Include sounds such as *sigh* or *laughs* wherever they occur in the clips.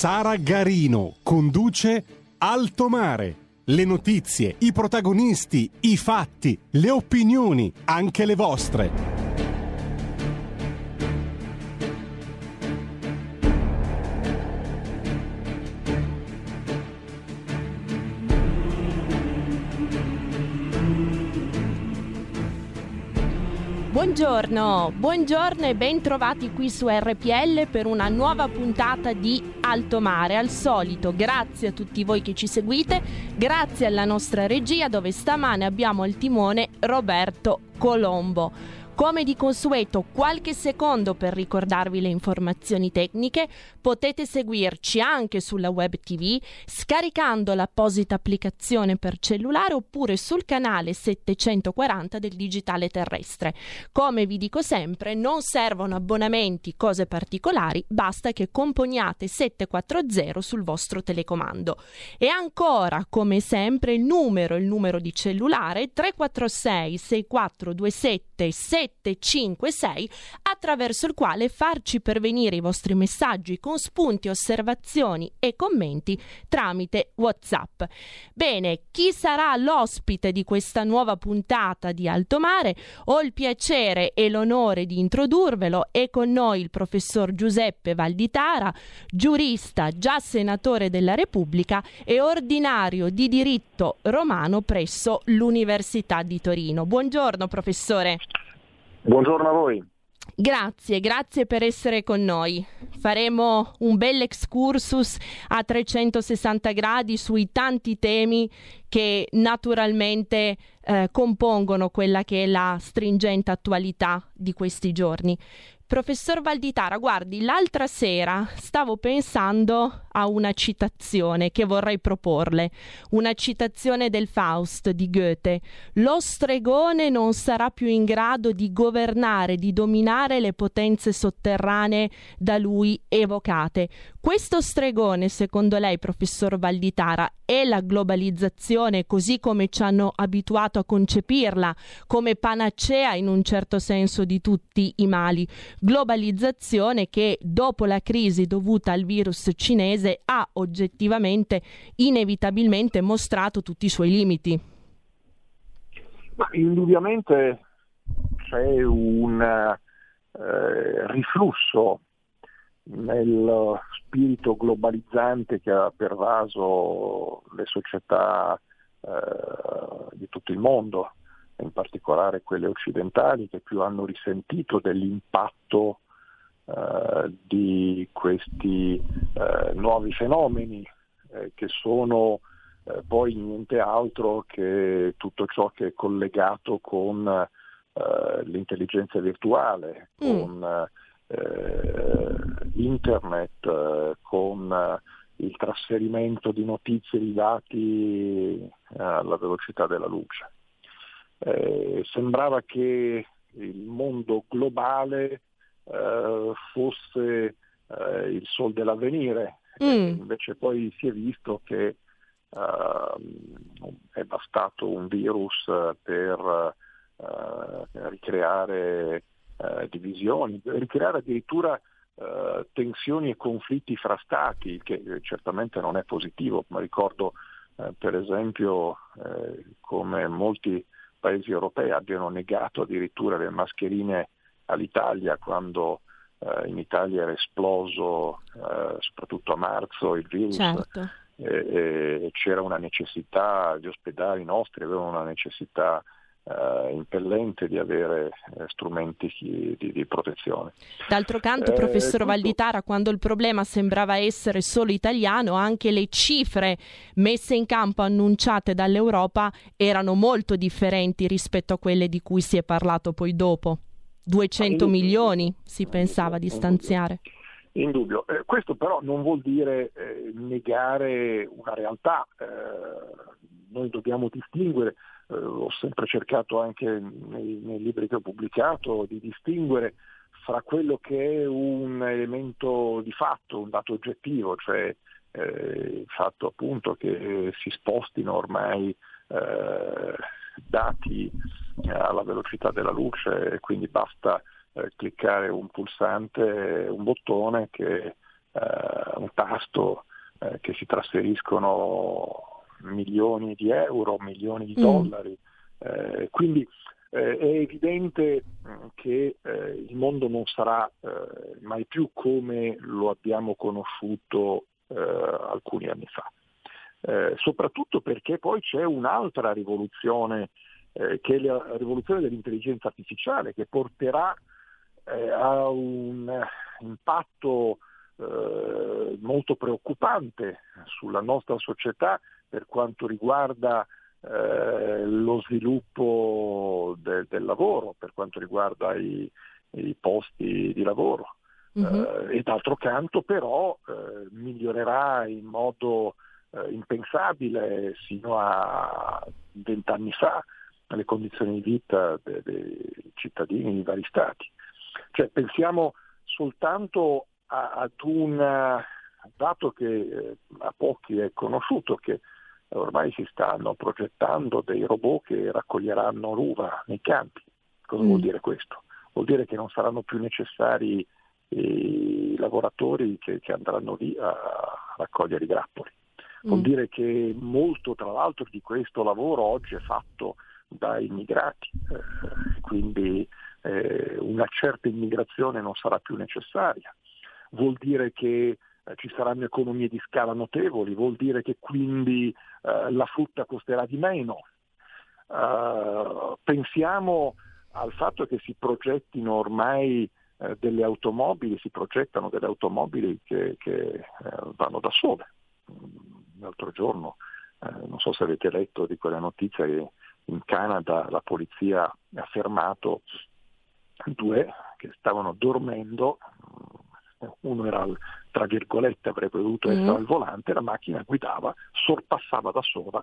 Sara Garino conduce Alto Mare. Le notizie, i protagonisti, i fatti, le opinioni, anche le vostre. Buongiorno, buongiorno e ben trovati qui su RPL per una nuova puntata di Alto Mare. Al solito, grazie a tutti voi che ci seguite, grazie alla nostra regia dove stamane abbiamo il timone Roberto Colombo. Come di consueto, qualche secondo per ricordarvi le informazioni tecniche, potete seguirci anche sulla web TV scaricando l'apposita applicazione per cellulare oppure sul canale 740 del digitale terrestre. Come vi dico sempre, non servono abbonamenti, cose particolari, basta che componiate 740 sul vostro telecomando. E ancora, come sempre, il numero, il numero di cellulare 346 6427 756 attraverso il quale farci pervenire i vostri messaggi con spunti, osservazioni e commenti tramite WhatsApp. Bene, chi sarà l'ospite di questa nuova puntata di Alto Mare? Ho il piacere e l'onore di introdurvelo. È con noi il professor Giuseppe Valditara, giurista, già senatore della Repubblica e ordinario di diritto romano presso l'Università di Torino. Buongiorno professore. Buongiorno a voi. Grazie, grazie per essere con noi. Faremo un bel excursus a 360 gradi sui tanti temi che naturalmente eh, compongono quella che è la stringente attualità di questi giorni. Professor Valditara, guardi, l'altra sera stavo pensando a una citazione che vorrei proporle, una citazione del Faust di Goethe. Lo stregone non sarà più in grado di governare, di dominare le potenze sotterranee da lui evocate. Questo stregone, secondo lei, professor Valditara, è la globalizzazione così come ci hanno abituato a concepirla, come panacea in un certo senso di tutti i mali globalizzazione che dopo la crisi dovuta al virus cinese ha oggettivamente, inevitabilmente mostrato tutti i suoi limiti. Ma indubbiamente c'è un eh, riflusso nel spirito globalizzante che ha pervaso le società eh, di tutto il mondo in particolare quelle occidentali, che più hanno risentito dell'impatto eh, di questi eh, nuovi fenomeni, eh, che sono eh, poi niente altro che tutto ciò che è collegato con l'intelligenza virtuale, mm. con internet, con il trasferimento di notizie di dati alla velocità della luce eh, sembrava che il mondo globale eh, fosse eh, il sol dell'avvenire, mm. invece poi si è visto che ehm, è bastato un virus per eh, ricreare eh, divisioni, ricreare addirittura tensioni e conflitti fra stati, che certamente non è positivo, ma ricordo per esempio come molti paesi europei abbiano negato addirittura le mascherine all'Italia quando eh, in Italia era esploso eh, soprattutto a marzo il virus certo. e, e c'era una necessità, gli ospedali nostri avevano una necessità eh, impellente di avere eh, strumenti di, di, di, protezione. D'altro canto, eh, professor tutto... Valditara, quando il problema sembrava essere solo italiano, anche le cifre messe in campo annunciate dall'Europa erano molto differenti rispetto a quelle di cui si è parlato poi dopo. 200 milioni si pensava di stanziare. Indubbio. Eh, questo però non vuol dire eh, negare una realtà. Eh, noi dobbiamo distinguere, eh, ho sempre cercato anche nei, nei, libri che ho pubblicato di distinguere fra quello che è un elemento di fatto, un dato oggettivo, cioè eh, il fatto appunto che si spostino ormai eh, dati alla velocità della luce e quindi basta eh, cliccare un pulsante, un bottone, che, eh, un tasto eh, che si trasferiscono milioni di euro, milioni di mm. dollari. Mm. quindi eh, è evidente mm, che eh, il mondo non sarà eh, mai più come lo abbiamo conosciuto alcuni anni fa, soprattutto perché poi c'è un'altra rivoluzione che è la rivoluzione dell'intelligenza artificiale che porterà eh, ha un impatto eh, molto preoccupante sulla nostra società per quanto riguarda eh, lo sviluppo de- del lavoro, per quanto riguarda i, i posti di lavoro. Uh-huh. e d'altro canto però eh, migliorerà in modo eh, impensabile sino a vent'anni fa le condizioni di vita dei, dei cittadini di vari stati. Cioè, pensiamo soltanto a, ad un dato che eh, a pochi è conosciuto, che ormai si stanno progettando dei robot che raccoglieranno l'uva nei campi. Cosa mm. vuol dire questo? Vuol dire che non saranno più necessari i lavoratori che, che andranno lì a raccogliere i grappoli. Vuol mm. dire che molto, tra l'altro, di questo lavoro oggi è fatto da immigrati, eh, quindi eh, una certa immigrazione non sarà più necessaria. Vuol dire che eh, ci saranno economie di scala notevoli, vuol dire che quindi eh, la frutta costerà di meno. Uh, pensiamo al fatto che si progettino ormai eh, delle automobili, si progettano delle automobili che, che eh, vanno da sole. L'altro giorno, non so se avete letto di quella notizia che in Canada la polizia ha fermato due che stavano dormendo, uno era tra virgolette avrebbe dovuto mm. essere al volante, la macchina guidava, sorpassava da sola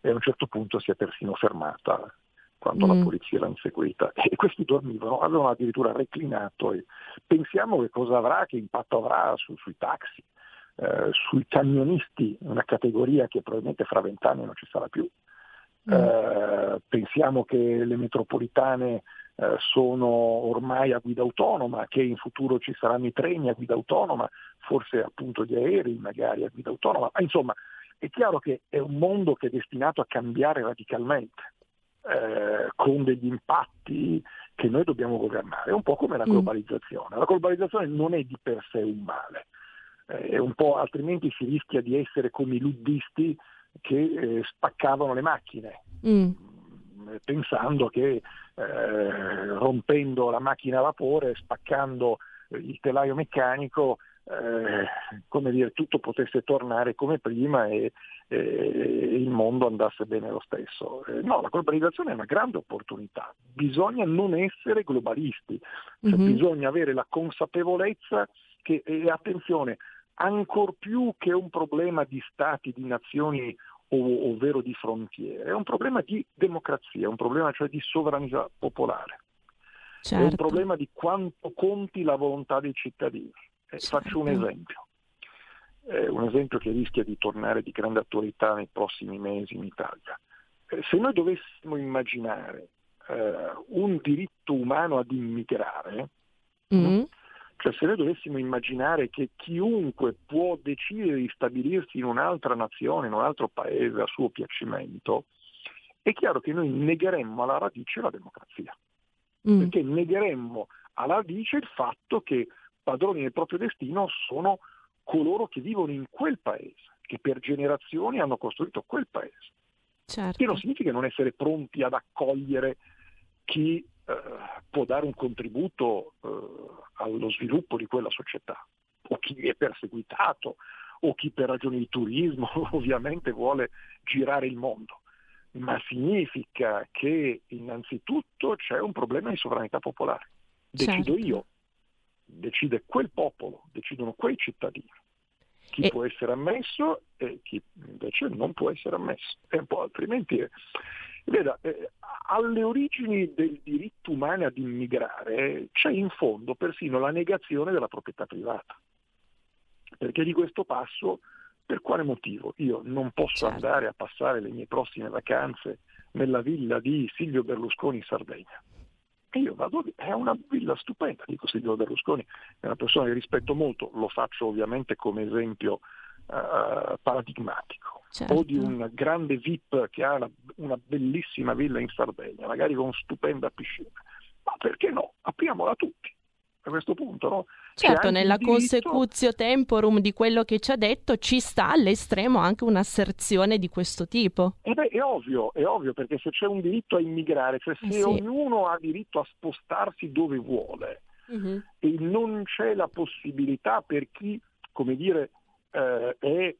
e a un certo punto si è persino fermata quando mm. la polizia l'ha inseguita *laughs* e questi dormivano, avevano addirittura reclinato e pensiamo che cosa avrà, che impatto avrà su, sui taxi, eh, sui camionisti, una categoria che probabilmente fra vent'anni non ci sarà più. Mm. Eh, pensiamo che le metropolitane eh, sono ormai a guida autonoma, che in futuro ci saranno i treni a guida autonoma, forse appunto gli aerei magari a guida autonoma, ma insomma è chiaro che è un mondo che è destinato a cambiare radicalmente. Eh, con degli impatti che noi dobbiamo governare, è un po' come la mm. globalizzazione. La globalizzazione non è di per sé un male, eh, un altrimenti si rischia di essere come i luddisti che eh, spaccavano le macchine. Mm pensando che eh, rompendo la macchina a vapore, spaccando il telaio meccanico, eh, come dire, tutto potesse tornare come prima e, e, il mondo andasse bene lo stesso. Eh, no, la globalizzazione è una grande opportunità, bisogna non essere globalisti, cioè mm-hmm. bisogna avere la consapevolezza che, e attenzione, ancor più che un problema di stati, di nazioni ovvero di frontiere, è un problema di democrazia, è un problema cioè di sovranità popolare, certo. è un certo. problema di quanto conti la volontà dei cittadini. Eh, certo. Faccio un esempio, eh, un esempio che rischia di tornare di grande attualità nei prossimi mesi in Italia. Eh, se noi dovessimo immaginare eh, un diritto umano ad immigrare, mm-hmm. Cioè se noi dovessimo immaginare che chiunque può decidere di stabilirsi in un'altra nazione, in un altro paese a suo piacimento, è chiaro che noi negheremmo alla radice la democrazia. Mm. Perché negheremmo alla radice il fatto che padroni del proprio destino sono coloro che vivono in quel paese, che per generazioni hanno costruito quel paese. Certo. Che non significa non essere pronti ad accogliere chi eh, può dare un contributo eh, allo sviluppo di quella società, o chi è perseguitato, o chi per ragioni di turismo *laughs* ovviamente vuole girare il mondo, ma significa che innanzitutto c'è un problema di sovranità popolare. Decido certo. io decide quel popolo, decidono quei cittadini. Chi e... può essere ammesso e chi invece non può essere ammesso. E un po' altrimenti. Veda, eh, alle origini del diritto umano ad immigrare c'è in fondo persino la negazione della proprietà privata. Perché di questo passo, per quale motivo? Io non posso certo. andare a passare le mie prossime vacanze nella villa di Silvio Berlusconi in Sardegna. E io vado lì, è una villa stupenda, dico Silvio Berlusconi, è una persona che rispetto molto, lo faccio ovviamente come esempio uh, paradigmatico. Certo. O di un grande VIP che ha una, una bellissima villa in Sardegna, magari con stupenda piscina. Ma perché no? Apriamola tutti a questo punto, no? Certo, nella diritto... consecutio temporum di quello che ci ha detto ci sta all'estremo anche un'asserzione di questo tipo. Eh beh, è ovvio, è ovvio, perché se c'è un diritto a immigrare, cioè se eh sì. ognuno ha diritto a spostarsi dove vuole uh-huh. e non c'è la possibilità per chi, come dire, eh, è eh,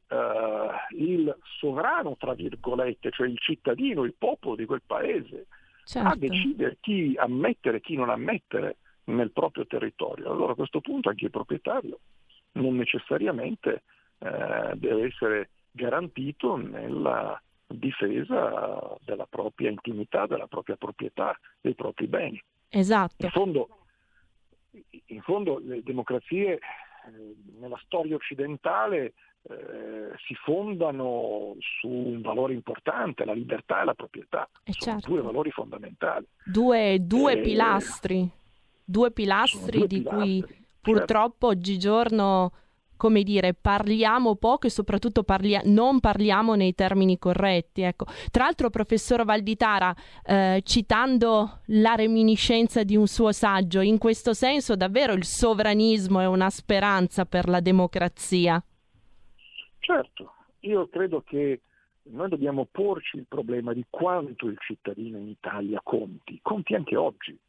il sovrano, tra virgolette, cioè il cittadino, il popolo di quel paese, certo. a decidere chi ammettere e chi non ammettere nel proprio territorio. Allora a questo punto anche il proprietario non necessariamente eh, deve essere garantito nella difesa della propria intimità, della propria proprietà, dei propri beni. Esatto. In fondo, in fondo le democrazie nella storia occidentale eh, si fondano su un valore importante, la libertà e la proprietà. Eh Sono certo. due valori fondamentali. Due, due e, pilastri due pilastri due di pilastri, cui certo. purtroppo oggigiorno come dire, parliamo poco e soprattutto parlia- non parliamo nei termini corretti. Ecco. Tra l'altro, professor Valditara, eh, citando la reminiscenza di un suo saggio, in questo senso davvero il sovranismo è una speranza per la democrazia. Certo, io credo che noi dobbiamo porci il problema di quanto il cittadino in Italia conti, conti anche oggi.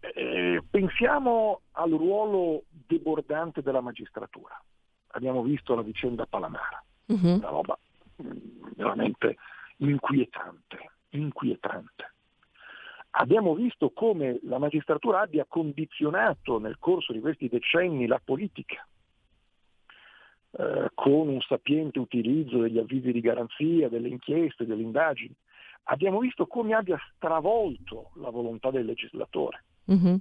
Eh, pensiamo al ruolo debordante della magistratura. Abbiamo visto la vicenda Palamara, uh-huh. una roba mm, veramente inquietante, inquietante. Abbiamo visto come la magistratura abbia condizionato nel corso di questi decenni la politica, eh, con un sapiente utilizzo degli avvisi di garanzia, delle inchieste, delle indagini. Abbiamo visto come abbia stravolto la volontà del legislatore. Mm-hmm.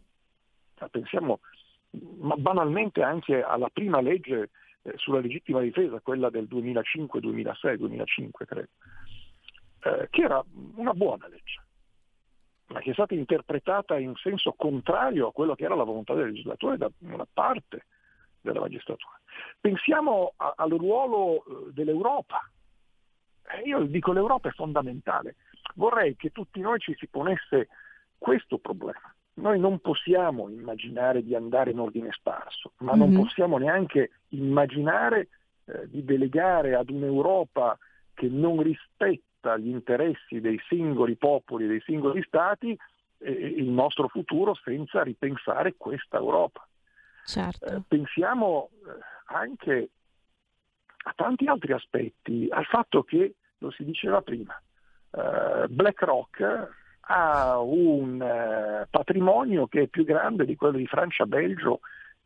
Pensiamo ma banalmente anche alla prima legge eh, sulla legittima difesa, quella del 2005, 2006, 2005 credo, eh, che era una buona legge, ma che è stata interpretata in senso contrario a quello che era la volontà del legislatore da una parte della magistratura. Pensiamo a, al ruolo eh, dell'Europa. Io dico l'Europa è fondamentale. Vorrei che tutti noi ci si ponesse questo problema noi non possiamo immaginare di andare in ordine sparso, ma mm-hmm. non mhm. possiamo neanche immaginare eh, di delegare ad un'Europa che non rispetta gli interessi dei singoli popoli, dei singoli stati, eh, il nostro futuro senza ripensare questa Europa. Certo. Eh, pensiamo eh, anche a tanti altri aspetti, al fatto che, lo si diceva prima, eh, BlackRock ha un eh, patrimonio che è più grande di quello di Francia, Belgio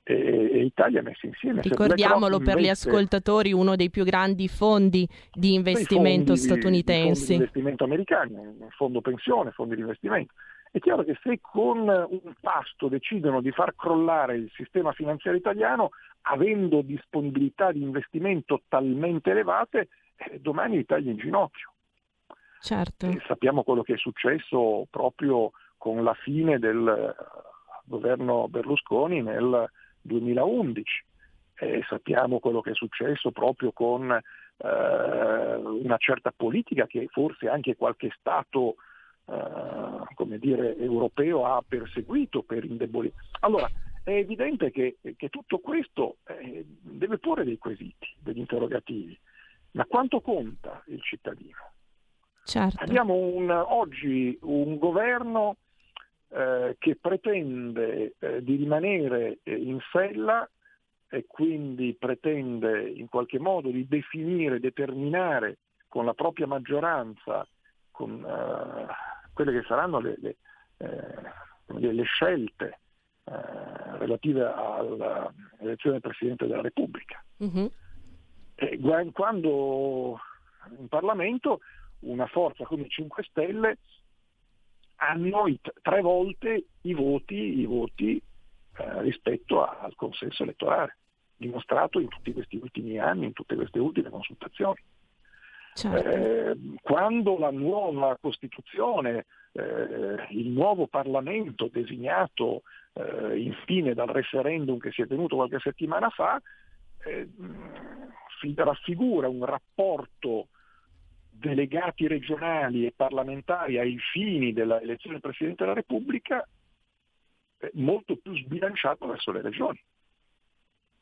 e, Italia messi insieme. Ricordiamolo per gli ascoltatori, uno dei più grandi fondi di investimento fondi, statunitensi. Fondi di investimento americani, fondo pensione, fondi di investimento. È chiaro che se con un pasto decidono di far crollare il sistema finanziario italiano, avendo disponibilità di investimento talmente elevate, eh, domani l'Italia è in ginocchio. Certo. E sappiamo quello che è successo proprio con la fine del eh, governo Berlusconi nel 2011 e sappiamo quello che è successo proprio con eh, una certa politica che forse anche qualche Stato eh, dire, europeo ha perseguito per indebolire. Allora, è evidente che, che tutto questo eh, deve porre dei quesiti, degli interrogativi, ma quanto conta il cittadino? Certo. Abbiamo un, oggi un governo eh, che pretende eh, di rimanere eh, in sella e quindi pretende in qualche modo di definire, determinare con la propria maggioranza con, eh, quelle che saranno le, le, eh, le scelte eh, relative all'elezione del Presidente della Repubblica. Uh-huh. quando in Parlamento una forza come i 5 Stelle hanno tre volte i voti, i voti eh, rispetto al consenso elettorale, dimostrato in tutti questi ultimi anni, in tutte queste ultime consultazioni. Certo. Eh, quando la nuova Costituzione, eh, il nuovo Parlamento designato eh, infine dal referendum che si è tenuto qualche settimana fa, eh, raffigura un rapporto delegati regionali e parlamentari ai fini dell'elezione del Presidente della Repubblica eh, molto più sbilanciato verso le regioni.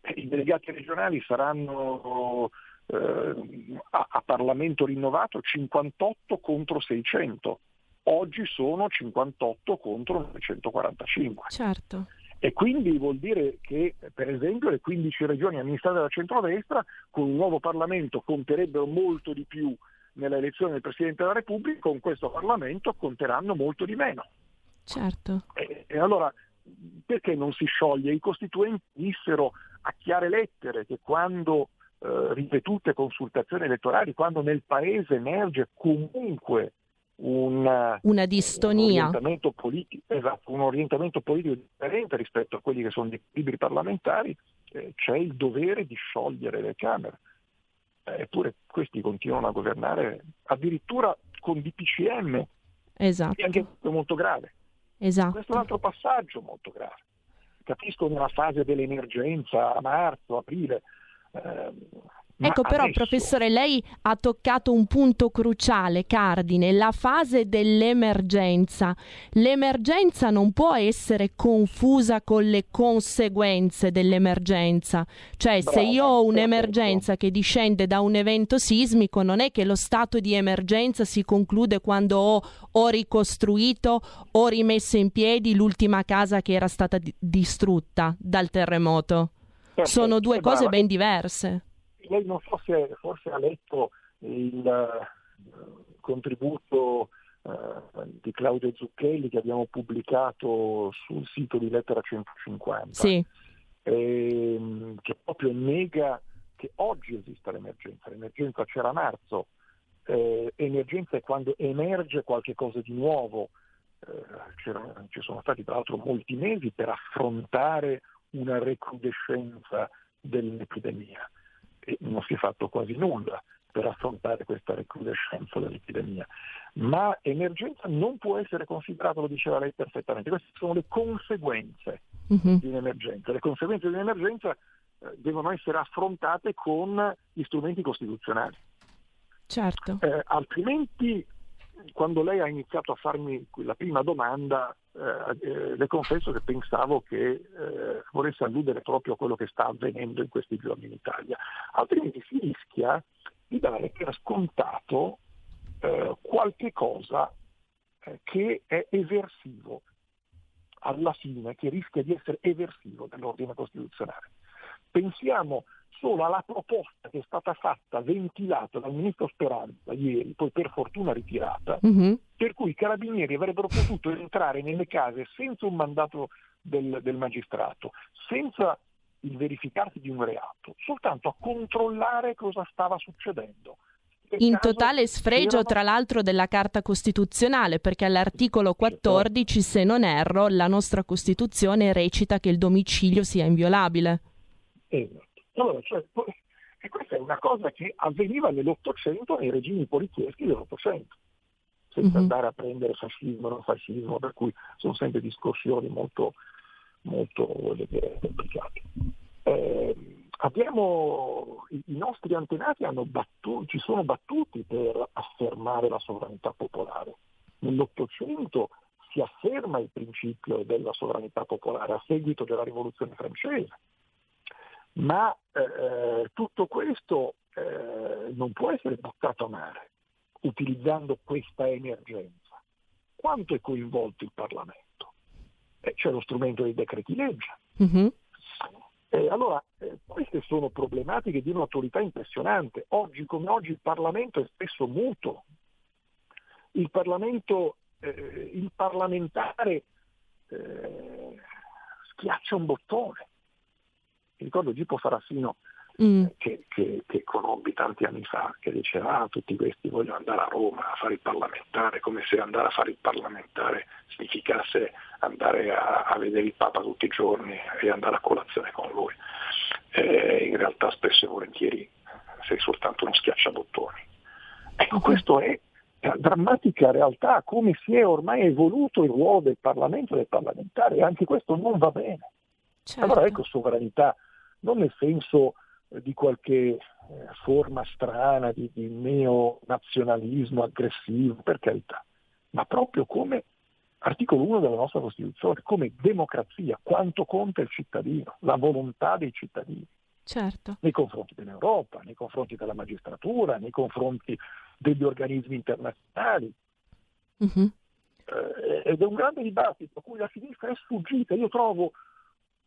Eh, I delegati regionali saranno eh, a, a, Parlamento rinnovato 58 contro 600, oggi sono 58 contro 945. Certo. E quindi vuol dire che, per esempio, le 15 regioni amministrate dalla centrodestra con un nuovo Parlamento conterebbero molto di più nella elezione del Presidente della Repubblica, con questo Parlamento conteranno molto di meno. Certo. E, e allora perché non si scioglie? I costituenti dissero a chiare lettere che quando eh, ripetute consultazioni elettorali, quando nel Paese emerge comunque una, una distonia. Un orientamento, politico, esatto, un orientamento politico differente rispetto a quelli che sono gli equilibri parlamentari, eh, c'è il dovere di sciogliere le Camere. Eppure questi continuano a governare addirittura con DPCM, esatto. che anche è molto grave. Esatto. Questo è un altro passaggio molto grave. Capisco nella fase dell'emergenza, a marzo, aprile, eh, Ecco però adesso... professore, lei ha toccato un punto cruciale, cardine, la fase dell'emergenza. L'emergenza non può essere confusa con le conseguenze dell'emergenza. Cioè Brava, se io ho un'emergenza che discende da un evento sismico, non è che lo stato di emergenza si conclude quando ho, ho ricostruito o rimesso in piedi l'ultima casa che era stata di- distrutta dal terremoto. Perfetto. Sono due cose ben diverse lei non so se forse ha letto il uh, contributo uh, di Claudio Zucchelli che abbiamo pubblicato sul sito di Lettera 150, sì. ehm, che proprio nega che oggi esista l'emergenza. L'emergenza c'era a marzo, eh, emergenza è quando emerge qualcosa di nuovo. Eh, ci sono stati tra l'altro molti mesi per affrontare una recrudescenza dell'epidemia e non si è fatto quasi nulla per affrontare questa recrudescenza dell'epidemia. Ma emergenza non può essere considerata, lo diceva lei perfettamente, queste sono le conseguenze uh-huh. di un'emergenza. Le conseguenze di un'emergenza eh, devono essere affrontate con gli strumenti costituzionali. Certo. Eh, altrimenti, quando lei ha iniziato a farmi la prima domanda, eh, eh, le confesso che pensavo che eh, volesse alludere proprio a quello che sta avvenendo in questi giorni in Italia, altrimenti si rischia di dare per scontato eh, qualche cosa eh, che è eversivo alla fine, che rischia di essere eversivo dell'ordine costituzionale. Pensiamo solo alla proposta che è stata fatta, ventilata dal ministro Speranza ieri, poi per fortuna ritirata, uh-huh. per cui i carabinieri avrebbero potuto entrare nelle case senza un mandato del, del magistrato, senza il verificarsi di un reato, soltanto a controllare cosa stava succedendo. In totale sfregio, erano... tra l'altro, della Carta Costituzionale, perché all'articolo 14, se non erro, la nostra Costituzione recita che il domicilio sia inviolabile. Esatto. Allora, cioè, e questa è una cosa che avveniva nell'Ottocento nei regimi polizieschi dell'Ottocento, senza mm-hmm. andare a prendere fascismo o non fascismo, per cui sono sempre discorsioni molto, molto complicate. Eh, abbiamo, i, i nostri antenati battuto, ci sono battuti per affermare la sovranità popolare. Nell'Ottocento si afferma il principio della sovranità popolare a seguito della rivoluzione francese ma eh, tutto questo eh, non può essere buttato a mare utilizzando questa emergenza. Quanto è coinvolto il Parlamento? Eh, c'è lo strumento dei decreti legge. Mm-hmm. allora, eh, queste sono problematiche di un'autorità impressionante. Oggi come oggi il Parlamento è spesso muto. Il Parlamento, eh, il parlamentare schiaccia un bottone. Ricordo Gipo Farassino mm. che, che, che, conobbi tanti anni fa, che diceva ah, tutti questi vogliono andare a Roma a fare il parlamentare, come se andare a fare il parlamentare significasse andare a, a vedere il Papa tutti i giorni e andare a colazione con lui. Eh, in realtà spesso e volentieri sei soltanto uno schiacciabottoni. Ecco, questo è la drammatica realtà, come si è ormai evoluto il ruolo del Parlamento e del parlamentare, e anche questo non va bene. Certo. Allora ecco sovranità, non nel senso di qualche eh, forma strana di, di neonazionalismo aggressivo, per carità, ma proprio come articolo 1 della nostra Costituzione, come democrazia, quanto conta il cittadino, la volontà dei cittadini. Certo. Nei confronti dell'Europa, nei confronti della magistratura, nei confronti degli organismi internazionali. Eh, ed è un grande dibattito a cui la sinistra è sfuggita. Io trovo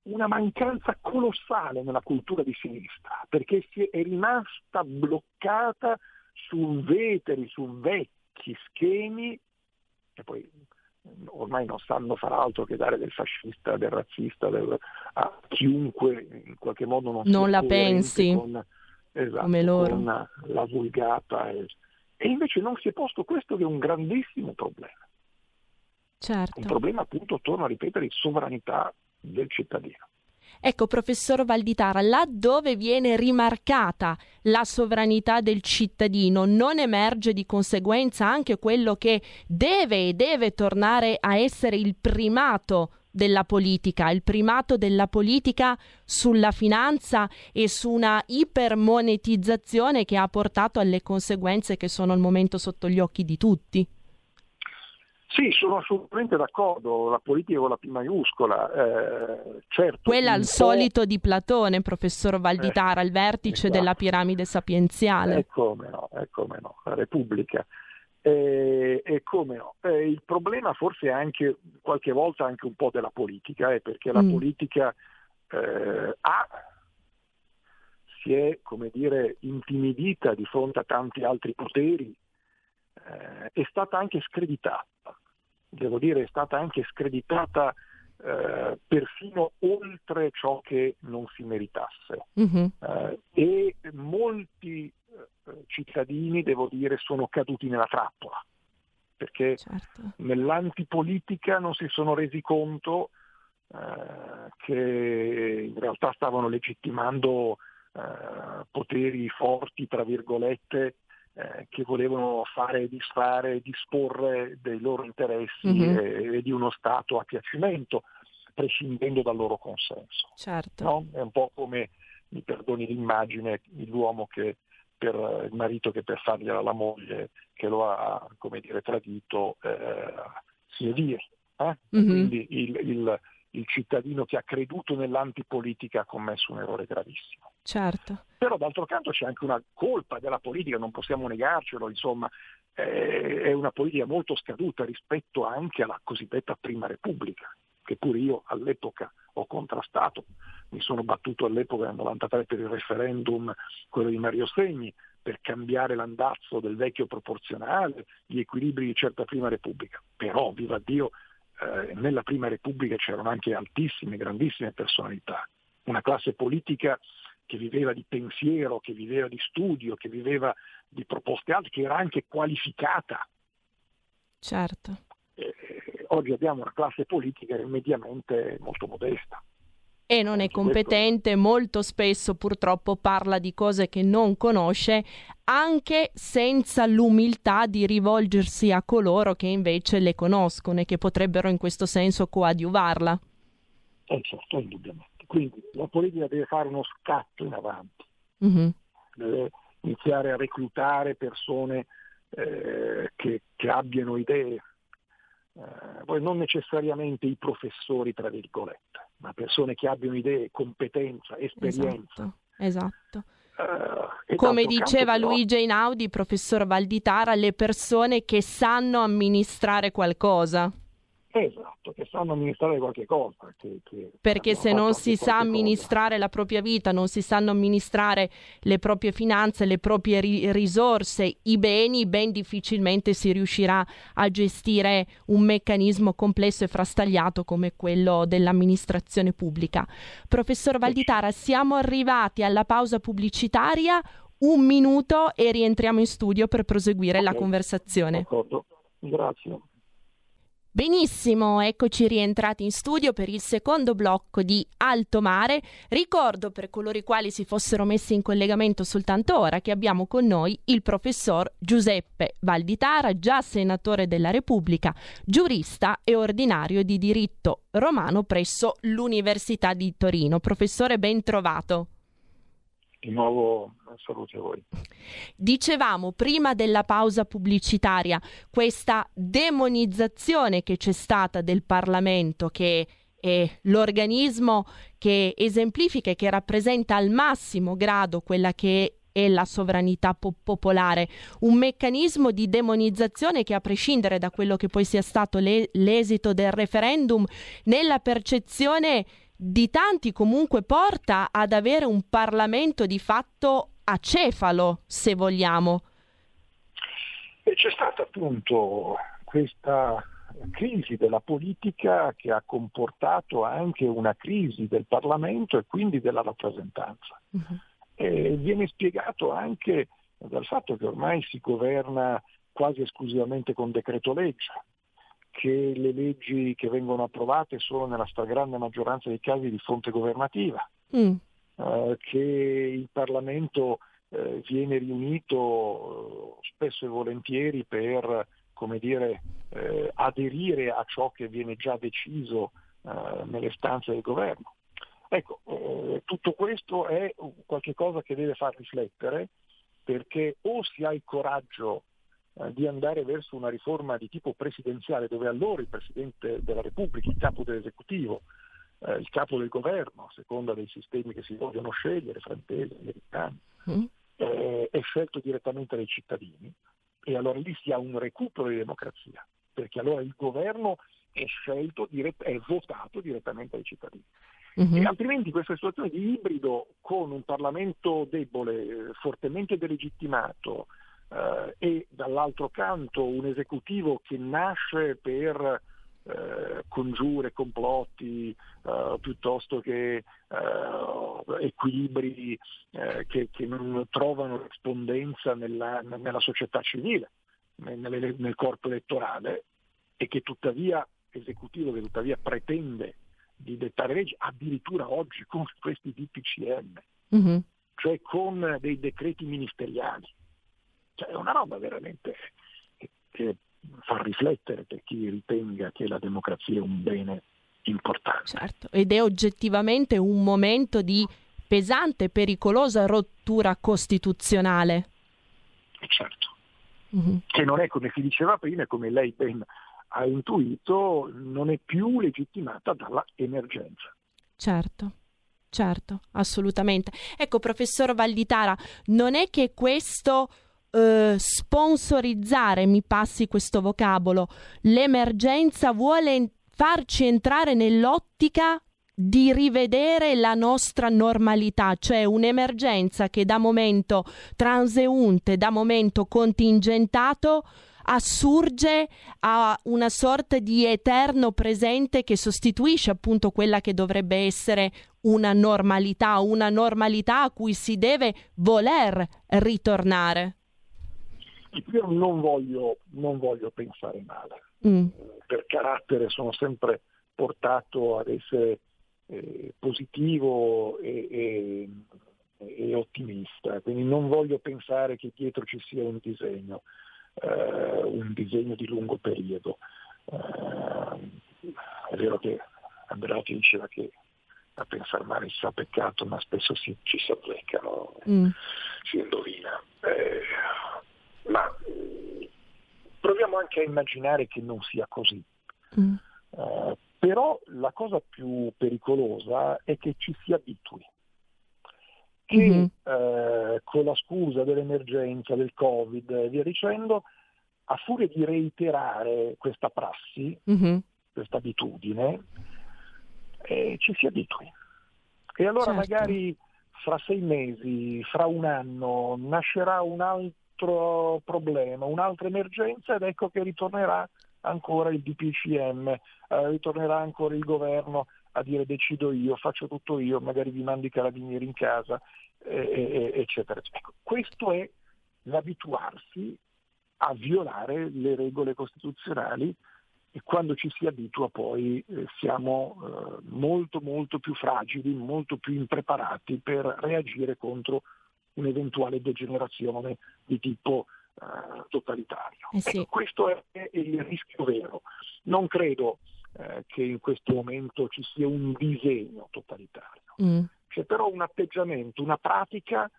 una mancanza colossale nella cultura di sinistra, perché si è rimasta bloccata su veteri, su vecchi schemi, e poi ormai non sanno far altro che dare del fascista, del razzista, del, a chiunque in qualche modo non, non la pensi con, esatto, come loro. Con la vulgata. E, e invece non si è posto questo che è un grandissimo problema. Certo. Un problema appunto, torno a ripetere, di sovranità del cittadino. Ecco, professor Valditara, laddove viene rimarcata la sovranità del cittadino, non emerge di conseguenza anche quello che deve e deve tornare a essere il primato della politica, il primato della politica sulla finanza e su una ipermonetizzazione che ha portato alle conseguenze che sono al momento sotto gli occhi di tutti. Sì, sono assolutamente d'accordo, la politica con la P maiuscola, eh, certo. Quella al solito di Platone, professor Valditara, eh, al vertice esatto. della piramide sapienziale. E come no, e come no, la Repubblica. E, e come no. Eh, il problema forse è anche qualche volta anche un po' della politica, eh, perché la mm. politica eh, ha, si è, come dire, intimidita di fronte a tanti altri poteri, eh, è stata anche screditata devo dire, è stata anche screditata eh, persino oltre ciò che non si meritasse. Mm-hmm. Eh, e molti eh, cittadini, devo dire, sono caduti nella trappola, perché certo. nell'antipolitica non si sono resi conto eh, che in realtà stavano legittimando eh, poteri forti, tra virgolette, eh, che volevano fare, disfare, disporre dei loro interessi mm-hmm. e, e, di uno Stato a piacimento, prescindendo dal loro consenso. Certo. No? È un po' come, mi perdoni l'immagine, l'uomo che per il marito che per fargliela la moglie che lo ha, come dire, tradito, eh, si è dire. Eh? Mm-hmm. Quindi il, il, il cittadino che ha creduto nell'antipolitica ha commesso un errore gravissimo. Certo. Però d'altro canto c'è anche una colpa della politica, non possiamo negarcelo, insomma, è una politica molto scaduta rispetto anche alla cosiddetta Prima Repubblica, che pure io all'epoca ho contrastato. Mi sono battuto all'epoca nel 93 per il referendum, quello di Mario Segni, per cambiare l'andazzo del vecchio proporzionale, gli equilibri di certa Prima Repubblica. Però, viva Dio, eh, nella Prima Repubblica c'erano anche altissime, grandissime personalità, una classe politica che viveva di pensiero, che viveva di studio, che viveva di proposte alte, che era anche qualificata. Certo. Eh, oggi abbiamo una classe politica mediamente molto modesta e non è competente, molto spesso purtroppo parla di cose che non conosce, anche senza l'umiltà di rivolgersi a coloro che invece le conoscono e che potrebbero in questo senso coadiuvarla. Eh certo, indubbiamente. Quindi la politica deve fare uno scatto in avanti, mm-hmm. deve iniziare a reclutare persone eh, che, che abbiano idee, eh, poi non necessariamente i professori, tra virgolette, ma persone che abbiano idee, competenza, esperienza. Esatto. esatto. Uh, Come diceva canto, Luigi Einaudi, professor Valditara, le persone che sanno amministrare qualcosa. Esatto, che sanno amministrare qualche cosa. Che, che Perché se non si sa amministrare cosa. la propria vita, non si sanno amministrare le proprie finanze, le proprie ri- risorse, i beni, ben difficilmente si riuscirà a gestire un meccanismo complesso e frastagliato come quello dell'amministrazione pubblica. Professor Valditara, siamo arrivati alla pausa pubblicitaria. Un minuto e rientriamo in studio per proseguire okay. la conversazione. D'accordo. Grazie. Benissimo, eccoci rientrati in studio per il secondo blocco di Alto Mare. Ricordo per coloro i quali si fossero messi in collegamento soltanto ora che abbiamo con noi il professor Giuseppe Valditara, già senatore della Repubblica, giurista e ordinario di diritto romano presso l'Università di Torino. Professore, ben trovato. Di nuovo salute a voi. Dicevamo prima della pausa pubblicitaria questa demonizzazione che c'è stata del Parlamento che è l'organismo che esemplifica e che rappresenta al massimo grado quella che è la sovranità po- popolare, un meccanismo di demonizzazione che a prescindere da quello che poi sia stato le- l'esito del referendum, nella percezione di tanti comunque porta ad avere un Parlamento di fatto acefalo, se vogliamo. E c'è stata appunto questa crisi della politica che ha comportato anche una crisi del Parlamento e quindi della rappresentanza. Uh-huh. E viene spiegato anche dal fatto che ormai si governa quasi esclusivamente con decreto legge, che le leggi che vengono approvate sono nella stragrande maggioranza dei casi di fonte governativa, mm. eh, che il Parlamento eh, viene riunito eh, spesso e volentieri per come dire, eh, aderire a ciò che viene già deciso eh, nelle stanze del governo. Ecco, eh, tutto questo è qualcosa che deve far riflettere perché o si ha il coraggio di andare verso una riforma di tipo presidenziale dove allora il Presidente della Repubblica, il capo dell'esecutivo, eh, il capo del governo, a seconda dei sistemi che si vogliono scegliere, francesi, americani, mm. eh, è scelto direttamente dai cittadini e allora lì si ha un recupero di democrazia, perché allora il governo è scelto, è votato direttamente dai cittadini. Mm-hmm. E altrimenti questa situazione di ibrido con un Parlamento debole, eh, fortemente delegittimato, eh, e dall'altro canto un esecutivo che nasce per eh, congiure, complotti, eh, piuttosto che eh, equilibri eh, che, che, non trovano rispondenza nella, nella società civile, nel, nel, corpo elettorale e che tuttavia, esecutivo che tuttavia pretende di dettare leggi, addirittura oggi con questi DPCM, mm-hmm. cioè con dei decreti ministeriali cioè è una roba veramente che, fa riflettere per chi ritenga che la democrazia è un bene importante. Certo, ed è oggettivamente un momento di pesante, pericolosa rottura costituzionale. Certo, mm-hmm. che non è come si diceva prima, come lei ben ha intuito, non è più legittimata dalla emergenza. Certo. Certo, assolutamente. Ecco, professor Valditara, non è che questo eh, sponsorizzare, mi passi questo vocabolo, l'emergenza vuole farci entrare nell'ottica di rivedere la nostra normalità, cioè un'emergenza che da momento transeunte, da momento contingentato, assurge a una sorta di eterno presente che sostituisce appunto quella che dovrebbe essere una normalità, una normalità a cui si deve voler ritornare. Io non voglio, non voglio pensare male, mm. per carattere sono sempre portato ad essere eh, positivo e, e, e, ottimista, quindi non voglio pensare che dietro ci sia un disegno, eh, un disegno di lungo periodo. Eh, è vero che Andreotti diceva che a pensare male si fa peccato, ma spesso si, ci si azzeccano, mm. si indovina. Eh, proviamo anche a immaginare che non sia così. Mm. Eh, però la cosa più pericolosa è che ci si abitui. Che mm-hmm. eh, con la scusa dell'emergenza, del Covid e via dicendo, a furia di reiterare questa prassi, mm-hmm. questa abitudine, eh, ci si abitui. E allora certo. magari fra sei mesi, fra un anno, nascerà un altro problema, un'altra emergenza ed ecco che ritornerà ancora il DPCM, eh, ritornerà ancora il governo a dire decido io, faccio tutto io, magari vi mando i carabinieri in casa, eh, eccetera. Ecco, questo è l'abituarsi a violare le regole costituzionali e quando ci si abitua poi eh, siamo eh, molto molto più fragili, molto più impreparati per reagire contro un'eventuale degenerazione di tipo eh, totalitario. Eh sì. ecco, questo è, è, il rischio vero. Non credo eh, che in questo momento ci sia un disegno totalitario, mm. c'è però un atteggiamento, una pratica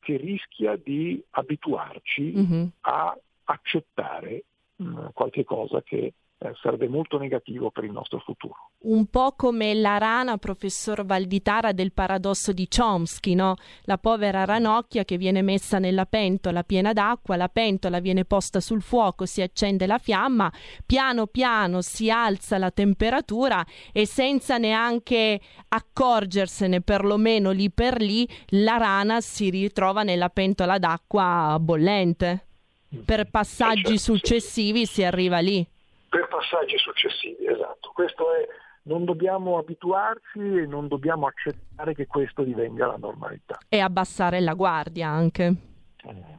che rischia di abituarci mm-hmm. a accettare mh, mm, qualche cosa che eh, sarebbe molto negativo per il nostro futuro. Un po' come la rana, professor Valditara, del paradosso di Chomsky, no? La povera ranocchia che viene messa nella pentola piena d'acqua, la pentola viene posta sul fuoco, si accende la fiamma, piano piano si alza la temperatura e senza neanche accorgersene, perlomeno lì per lì, la rana si ritrova nella pentola d'acqua bollente. Per passaggi successivi si arriva lì per passaggi successivi, esatto. Questo è, non dobbiamo abituarci e non dobbiamo accettare che questo divenga la normalità. E abbassare la guardia anche. Eh.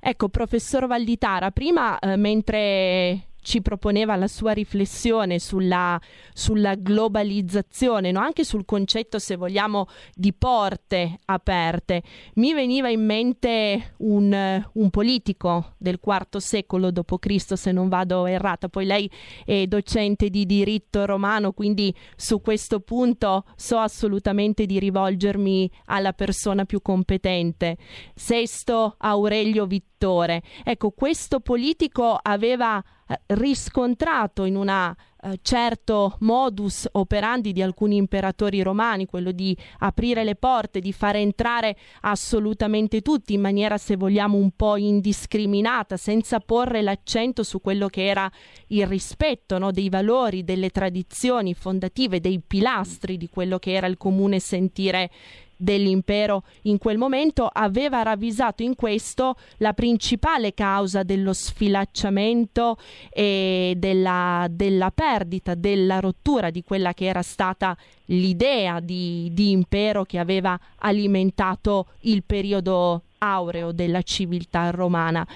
Ecco, professor Valditara, prima eh, mentre ci proponeva la sua riflessione sulla, sulla globalizzazione, no? anche sul concetto, se vogliamo, di porte aperte. Mi veniva in mente un, un politico del IV secolo d.C., se non vado errata, poi lei è docente di diritto romano, quindi su questo punto so assolutamente di rivolgermi alla persona più competente. Sesto Aurelio Vittore. Ecco, questo politico aveva eh, riscontrato in una eh, certo modus operandi di alcuni imperatori romani, quello di aprire le porte, di fare entrare assolutamente tutti in maniera, se vogliamo, un po' indiscriminata, senza porre l'accento su quello che era il rispetto no, dei valori, delle tradizioni fondative, dei pilastri di quello che era il comune sentire dell'impero. In quel momento aveva ravvisato in questo la principale causa dello sfilacciamento e della, della perdita, della rottura di quella che era stata l'idea di, di impero che aveva alimentato il periodo aureo della civiltà romana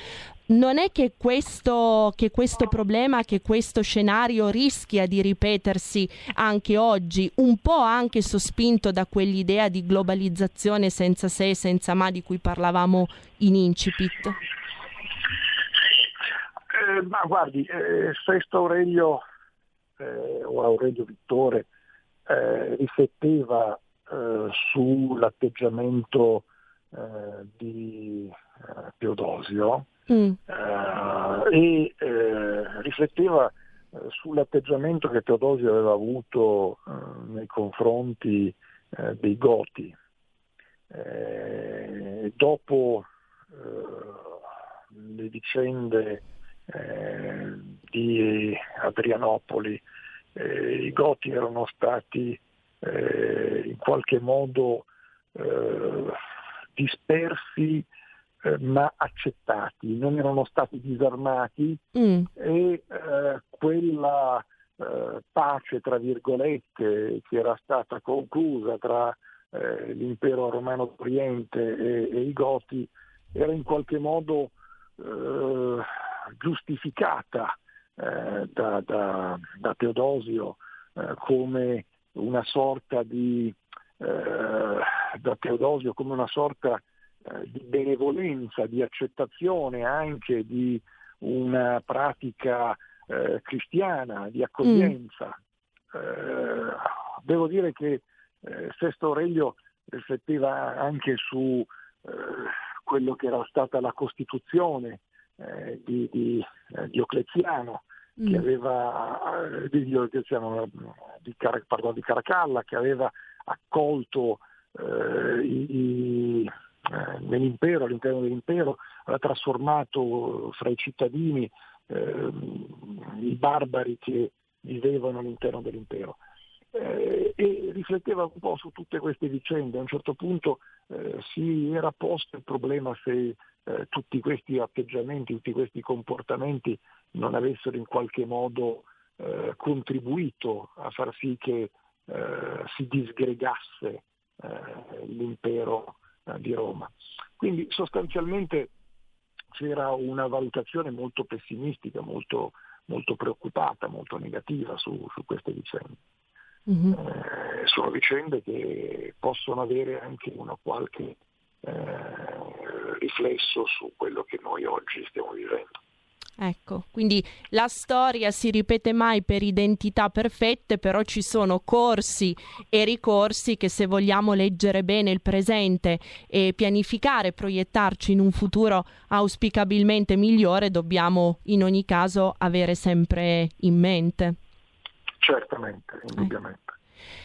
non è che questo, che questo, problema, che questo scenario rischia di ripetersi anche oggi, un po' anche sospinto da quell'idea di globalizzazione senza se e senza ma di cui parlavamo in incipit? Eh, ma guardi, eh, Sesto Aurelio eh, o Aurelio Vittore eh, rifletteva eh, sull'atteggiamento eh, di Teodosio mm. eh, e eh, rifletteva eh, sull'atteggiamento che Teodosio aveva avuto eh, nei confronti eh, dei Goti. dopo le vicende di Adrianopoli, i Goti erano stati in qualche modo dispersi eh, ma accettati, non erano stati disarmati mm. e eh, quella eh, pace, tra virgolette, che era stata conclusa tra l'impero romano d'Oriente e, e, i Goti era in qualche modo giustificata da, da, da, Teodosio come una sorta di da Teodosio come una sorta eh, di benevolenza, di accettazione anche di una pratica eh, cristiana, di accoglienza. Mm. Eh, devo dire che eh, Sesto Aurelio rifletteva anche su eh, quello che era stata la Costituzione eh, di, di Diocleziano, mm. che aveva, di, Diocleziano, di, Car- pardon, di Caracalla, che aveva accolto i, i eh, nell'impero, all'interno dell'impero, ha trasformato fra i cittadini eh, i barbari che vivevano all'interno dell'impero. Eh, e rifletteva un po' su tutte queste vicende. A un certo punto eh, si era posto il problema se eh, tutti questi atteggiamenti, tutti questi comportamenti non avessero in qualche modo eh, contribuito a far sì che eh, si disgregasse eh, l'impero di Roma. Quindi sostanzialmente c'era una valutazione molto pessimistica, molto, molto preoccupata, molto negativa su, su queste vicende. Mm-hmm. Eh, sono vicende che possono avere anche una qualche eh, riflesso su quello che noi oggi stiamo vivendo. Ecco, quindi la storia si ripete mai per identità perfette, però ci sono corsi e ricorsi che se vogliamo leggere bene il presente e pianificare, proiettarci in un futuro auspicabilmente migliore, dobbiamo in ogni caso avere sempre in mente. Certamente, indubbiamente.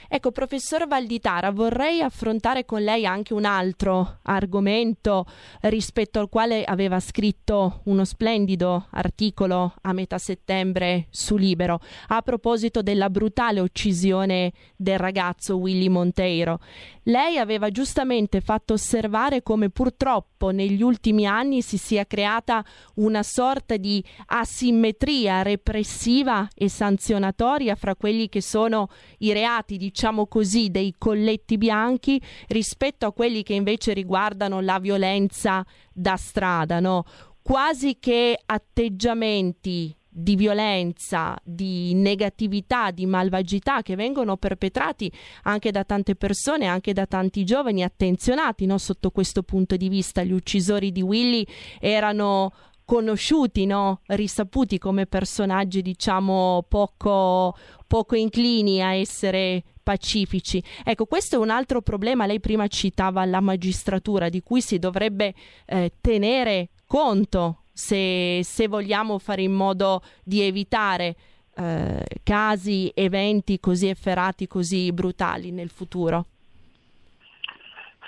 Ecco, professor Valditara, vorrei affrontare con lei anche un altro argomento rispetto al quale aveva scritto uno splendido articolo a metà settembre su Libero, a proposito della brutale uccisione del ragazzo Willy Monteiro. Lei aveva giustamente fatto osservare come purtroppo negli ultimi anni si sia creata una sorta di asimmetria repressiva e sanzionatoria fra quelli che sono i reati, diciamo così, dei colletti bianchi rispetto a quelli che invece riguardano la violenza da strada, no? Quasi che atteggiamenti di violenza, di negatività, di malvagità che vengono perpetrati anche da tante persone, anche da tanti giovani attenzionati no? sotto questo punto di vista. Gli uccisori di Willy erano conosciuti, no? risaputi come personaggi diciamo poco, poco inclini a essere pacifici. Ecco, questo è un altro problema. Lei prima citava la magistratura di cui si dovrebbe eh, tenere conto se, se vogliamo fare in modo di evitare eh, casi, eventi così efferati, così brutali nel futuro?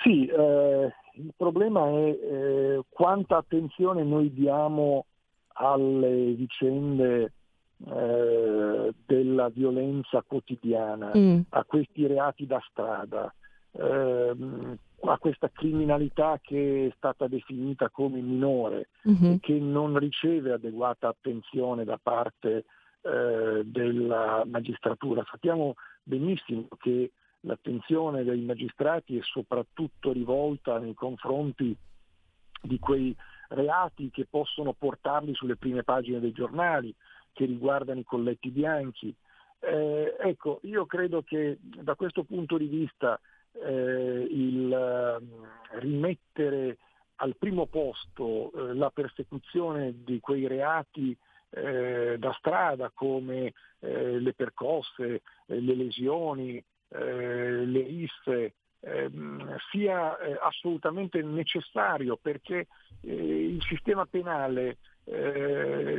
Sì, eh, il problema è eh, quanta attenzione noi diamo alle vicende eh, della violenza quotidiana, mm. a questi reati da strada. Eh, a questa criminalità che è stata definita come minore uh-huh. e che non riceve adeguata attenzione da parte eh, della magistratura. Sappiamo benissimo che l'attenzione dei magistrati è soprattutto rivolta nei confronti di quei reati che possono portarli sulle prime pagine dei giornali, che riguardano i colletti bianchi. Eh, ecco, io credo che da questo punto di vista eh, il eh, rimettere al primo posto eh, la persecuzione di quei reati eh, da strada come eh, le percosse, eh, le lesioni, le risse, ehm, sia assolutamente necessario perché il sistema penale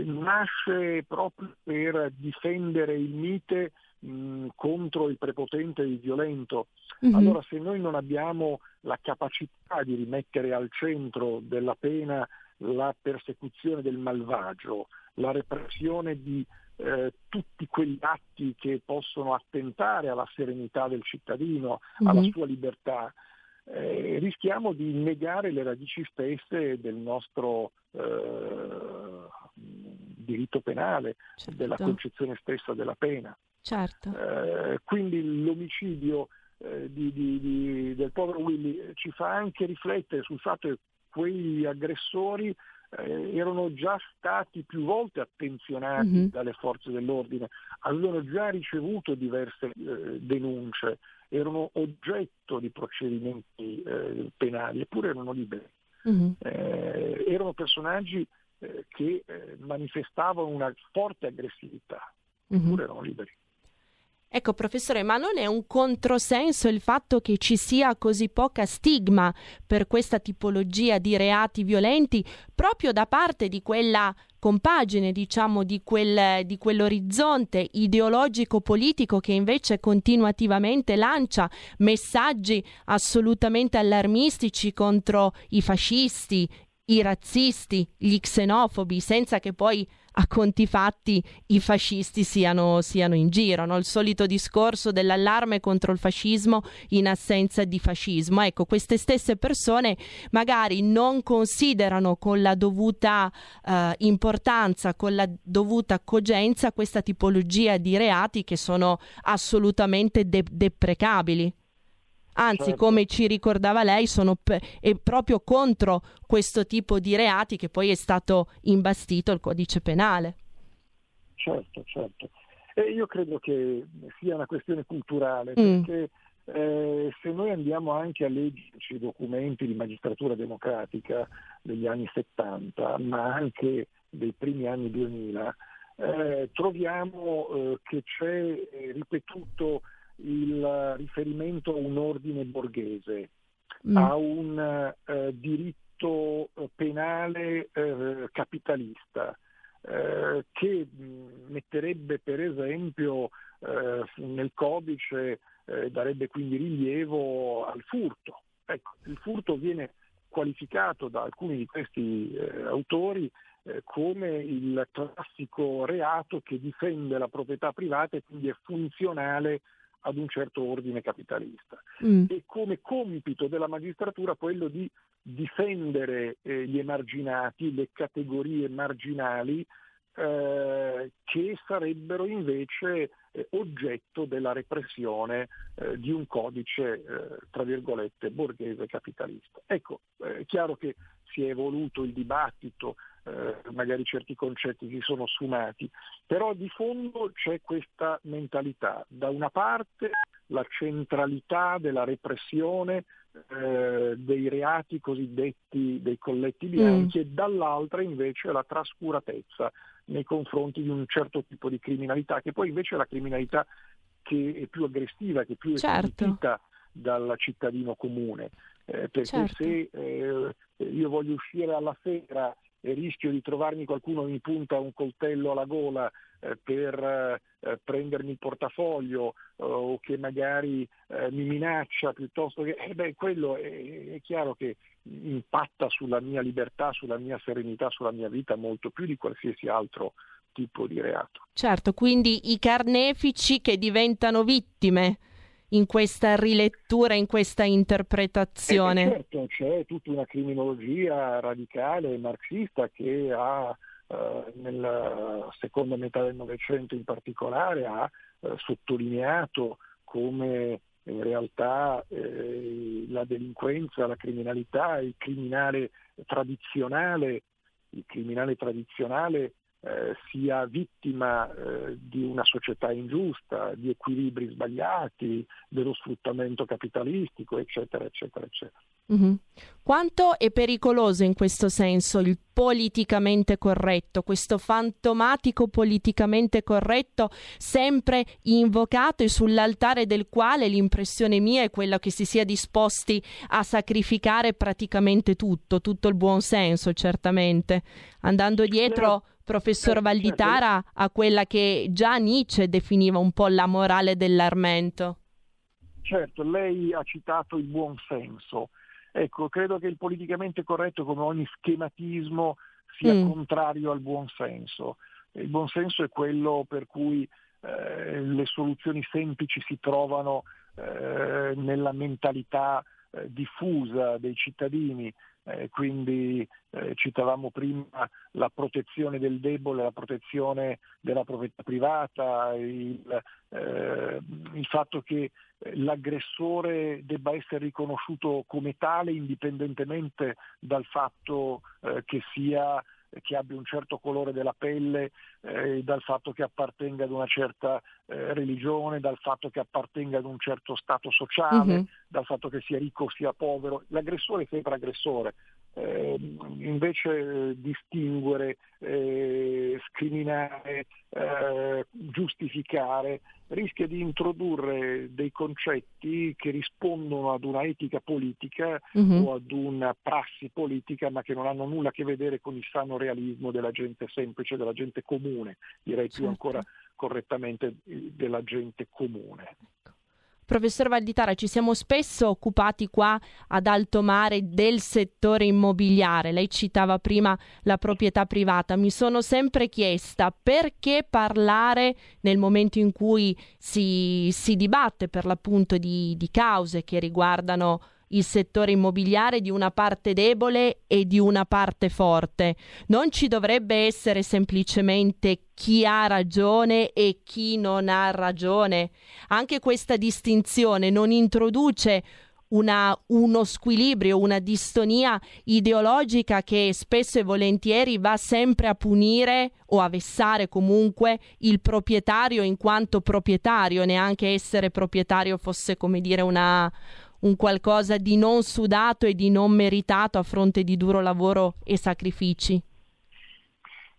nasce proprio per difendere il mite mh, contro il prepotente e il violento. Mm-hmm. Allora se noi non abbiamo la capacità di rimettere al centro della pena la persecuzione del malvagio, la repressione di eh, tutti quegli atti che possono attentare alla serenità del cittadino, mm-hmm. alla sua libertà, eh, rischiamo di negare le radici stesse del nostro eh, diritto penale, certo. della concezione stessa della pena. Certo. Eh, quindi l'omicidio eh, di, di, di, del povero Willy ci fa anche riflettere sul fatto che quegli aggressori eh, erano già stati più volte attenzionati mm-hmm. dalle forze dell'ordine, avevano già ricevuto diverse eh, denunce, erano oggetto di procedimenti eh, penali, eppure erano liberi. Mm-hmm. erano personaggi che manifestavano una forte aggressività, mm-hmm. eppure erano liberi. Ecco, professore, ma non è un controsenso il fatto che ci sia così poca stigma per questa tipologia di reati violenti proprio da parte di quella compagine, diciamo, di, quel, di quell'orizzonte ideologico-politico che invece continuativamente lancia messaggi assolutamente allarmistici contro i fascisti, i razzisti, gli xenofobi, senza che poi a conti fatti i fascisti siano, siano in giro, no? il solito discorso dell'allarme contro il fascismo in assenza di fascismo. Ecco, queste stesse persone magari non considerano con la dovuta eh, importanza, con la dovuta cogenza questa tipologia di reati che sono assolutamente de- deprecabili. Anzi, certo. come ci ricordava lei, sono pe- proprio contro questo tipo di reati che poi è stato imbastito il codice penale. Certo, certo. E io credo che sia una questione culturale, mm. perché eh, se noi andiamo anche a leggerci i documenti di magistratura democratica degli anni 70, ma anche dei primi anni 2000, eh, troviamo eh, che c'è eh, ripetuto il riferimento a un ordine borghese, mm. a un eh, diritto eh, penale eh, capitalista, eh, che metterebbe per esempio eh, nel codice, eh, darebbe quindi rilievo al furto. Ecco, il furto viene qualificato da alcuni di questi autori come il classico reato che difende la proprietà privata e quindi è funzionale ad un certo ordine capitalista mm. e come compito della magistratura quello di difendere eh, gli emarginati, le categorie marginali eh, che sarebbero invece eh, oggetto della repressione eh, di un codice, eh, tra virgolette, borghese capitalista. Ecco, eh, è chiaro che si è evoluto il dibattito, eh, magari certi concetti si sono sfumati, però di fondo c'è questa mentalità. Da una parte la centralità della repressione eh, dei reati cosiddetti dei colletti bianchi mm. e dall'altra invece la trascuratezza nei confronti di un certo tipo di criminalità, che poi invece è la criminalità che è più aggressiva, che è più certo. dal cittadino comune. Eh, perché certo. se eh, io voglio uscire alla sera rischio di trovarmi qualcuno che mi punta un coltello alla gola eh, per eh, prendermi il portafoglio eh, o che magari mi minaccia piuttosto che... Eh, beh, quello è, è, chiaro che impatta sulla mia libertà, sulla mia serenità, sulla mia vita molto più di qualsiasi altro tipo di reato. Certo, quindi i carnefici che diventano vittime in questa rilettura, in questa interpretazione? Eh, certo, c'è tutta una criminologia radicale marxista che ha eh, nella seconda metà del Novecento in particolare ha eh, sottolineato come in realtà eh, la delinquenza, la criminalità, il criminale tradizionale, il criminale tradizionale eh, sia vittima eh, di una società ingiusta, di equilibri sbagliati, dello sfruttamento capitalistico, eccetera, eccetera, eccetera. Mm-hmm. Quanto è pericoloso in questo senso il politicamente corretto, questo fantomatico politicamente corretto sempre invocato e sull'altare del quale l'impressione mia è quella che si sia disposti a sacrificare praticamente tutto, tutto il buon senso certamente, andando dietro professor eh, Valditara a quella che già Nietzsche definiva un po' la morale dell'armento. Certo, lei ha citato il buon senso. Ecco, credo che il politicamente corretto, come ogni schematismo, sia mm. contrario al buon senso. Il buon senso è quello per cui eh, le soluzioni semplici si trovano eh, nella mentalità eh, diffusa dei cittadini, eh, quindi eh, citavamo prima la protezione del debole, la protezione della proprietà privata, il, eh, il fatto che l'aggressore debba essere riconosciuto come tale indipendentemente dal fatto eh, che sia che abbia un certo colore della pelle, eh, dal fatto che appartenga ad una certa eh, religione, dal fatto che appartenga ad un certo stato sociale, uh-huh. dal fatto che sia ricco o sia povero. L'aggressore è sempre aggressore. Eh, invece distinguere, eh, scriminare, eh, giustificare, rischia di introdurre dei concetti che rispondono ad una etica politica uh-huh. o ad una prassi politica ma che non hanno nulla a che vedere con il sano realismo della gente semplice, della gente comune, direi certo. più ancora correttamente della gente comune. Professor Valditara, ci siamo spesso occupati qua ad alto mare del settore immobiliare. Lei citava prima la proprietà privata. Mi sono sempre chiesta perché parlare nel momento in cui si, si dibatte per l'appunto di, di cause che riguardano il settore immobiliare di una parte debole e di una parte forte. Non ci dovrebbe essere semplicemente chi ha ragione e chi non ha ragione. Anche questa distinzione non introduce una, uno squilibrio, una distonia ideologica che spesso e volentieri va sempre a punire o a vessare comunque il proprietario in quanto proprietario, neanche essere proprietario fosse come dire una, un qualcosa di non sudato e di non meritato a fronte di duro lavoro e sacrifici?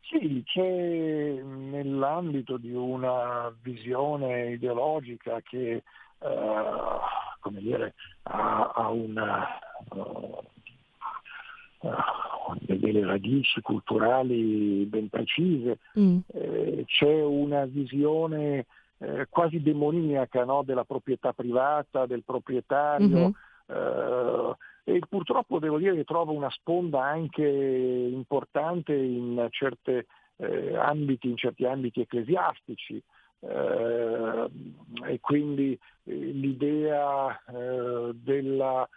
Sì, c'è nell'ambito di una visione ideologica che uh, come dire, ha, ha una, uh, uh, delle radici culturali ben precise, mm. eh, c'è una visione eh, quasi demoniaca no? della proprietà privata, del proprietario. Mm-hmm. Eh, e purtroppo devo dire che trova una sponda anche importante in, certe, eh, ambiti, in certi ambiti ecclesiastici. Eh, e quindi eh, l'idea della,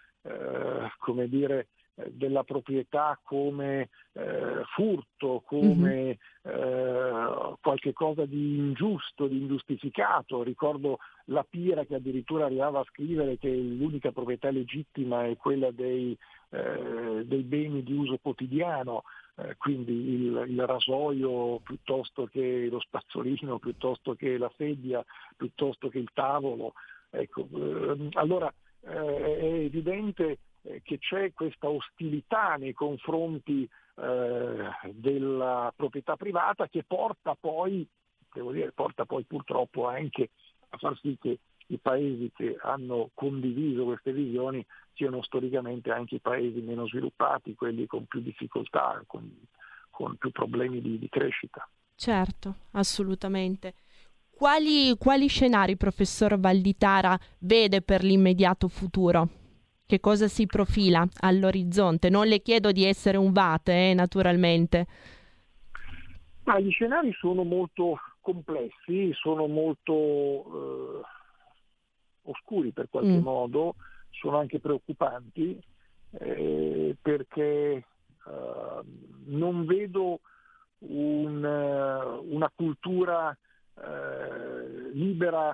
come dire, della proprietà come eh, furto, come mm-hmm. eh, qualche cosa di ingiusto, di ingiustificato. Ricordo la Pira che addirittura arrivava a scrivere che l'unica proprietà legittima è quella dei, eh, dei beni di uso quotidiano. Eh, quindi il, il, rasoio piuttosto che lo spazzolino, *laughs* piuttosto che la sedia, piuttosto che il tavolo. Ecco, ehm, allora eh, è evidente eh, che c'è questa ostilità nei confronti eh, della proprietà privata che porta poi, dire, porta poi purtroppo anche a far sì che i paesi che hanno condiviso queste visioni siano storicamente anche i paesi meno sviluppati, quelli con più difficoltà, con, con più problemi di, di, crescita. Certo, assolutamente. Quali, quali scenari, professor Valditara, vede per l'immediato futuro? Che cosa si profila all'orizzonte. Non le chiedo di essere un vate, eh, naturalmente. Ma gli scenari sono molto complessi, sono molto eh, oscuri per qualche mm. modo, sono anche preoccupanti eh, perché eh, non vedo un, una cultura eh, libera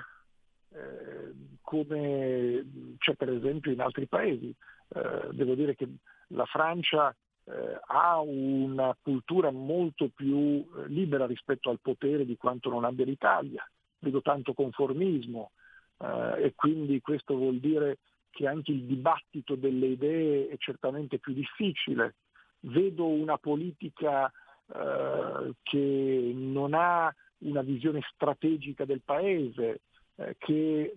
eh, come c'è per esempio in altri paesi. Eh, devo dire che la Francia eh, ha una cultura molto più eh, libera rispetto al potere di quanto non abbia l'Italia. Vedo tanto conformismo eh, e quindi questo vuol dire che anche il dibattito delle idee è certamente più difficile. Vedo una politica eh, che non ha una visione strategica del paese, eh, che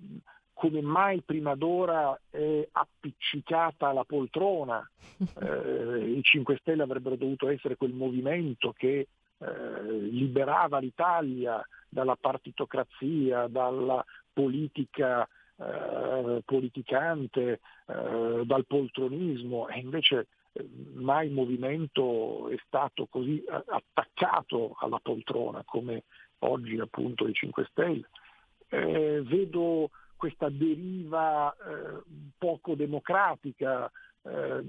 come mai prima d'ora è appiccicata alla poltrona. *laughs* Eh, I 5 Stelle avrebbero dovuto essere quel movimento che eh, liberava l'Italia dalla partitocrazia, dalla politica eh, politicante, eh, dal poltronismo e invece eh, mai il movimento è stato così attaccato alla poltrona come oggi appunto i 5 Stelle eh, vedo questa deriva eh, poco democratica, eh,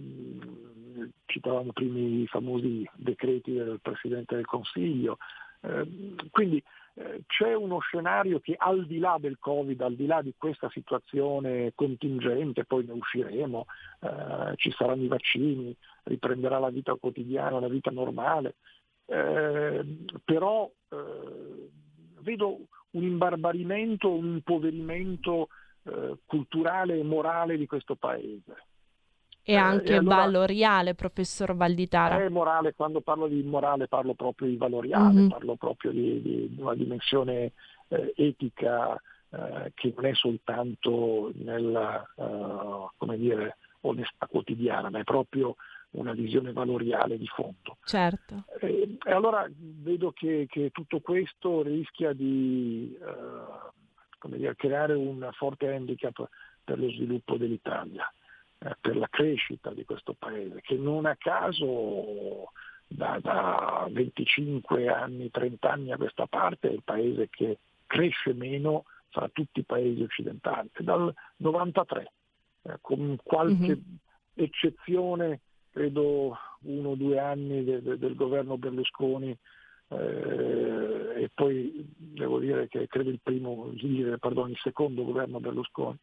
citavamo prima i famosi decreti del Presidente del Consiglio, eh, quindi eh, c'è uno scenario che al di là del Covid, al di là di questa situazione contingente, poi ne usciremo, eh, ci saranno i vaccini, riprenderà la vita quotidiana, la vita normale, però vedo un imbarbarimento, un impoverimento eh, culturale e morale di questo paise. E eh, anche eh, allora, valoriale, professor Valditara. È morale, quando parlo di morale parlo proprio di valoriale, mm-hmm. parlo proprio di, di, una dimensione eh, etica eh, che non è soltanto nella, uh, come dire, onestà quotidiana, ma è proprio una visione valoriale di fondo. Certo. E, e allora vedo che, che, tutto questo rischia di, uh, dire, creare un forte handicap per lo sviluppo dell'Italia, eh, per la crescita di questo paese, che non a caso da, da 25 anni, 30 anni a questa parte è il paese che cresce meno fra tutti i paesi occidentali, dal 93, eh, con qualche mm-hmm. eccezione, credo uno o due anni de, de, del governo Berlusconi eh, e poi devo dire che credo il primo, pardon, il secondo governo Berlusconi,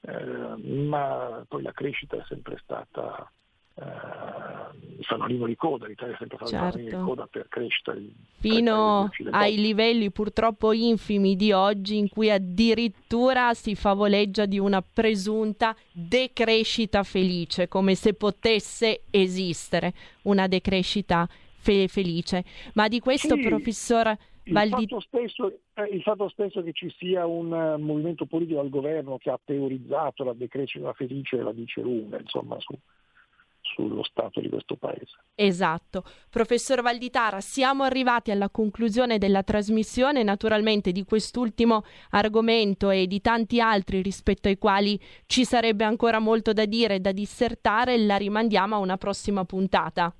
eh, ma poi la crescita è sempre stata eh, fanalino di coda, l'Italia è sempre stata certo. di coda per crescita. Fino ai livelli purtroppo infimi di oggi in cui addirittura si favoleggia di una presunta decrescita felice, come se potesse esistere una decrescita fe- felice. Ma di questo, sì, professor Valdi... Il fatto, stesso, eh, il fatto stesso che ci sia un uh, movimento politico al governo che ha teorizzato la decrescita felice la dice lunga, insomma, su, sullo stato di questo paese. Esatto. Professor Valditara, siamo arrivati alla conclusione della trasmissione, naturalmente di quest'ultimo argomento e di tanti altri rispetto ai quali ci sarebbe ancora molto da dire e da dissertare, la rimandiamo a una prossima puntata.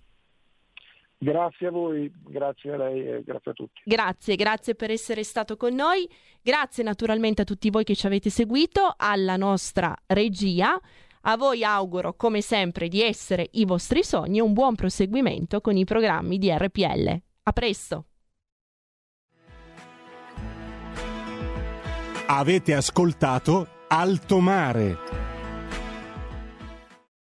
Grazie a voi, grazie a lei e grazie a tutti. Grazie, grazie per essere stato con noi. Grazie naturalmente a tutti voi che ci avete seguito, alla nostra regia. A voi auguro, come sempre, di essere i vostri sogni e un buon proseguimento con i programmi di RPL. A presto! Avete ascoltato Alto Mare.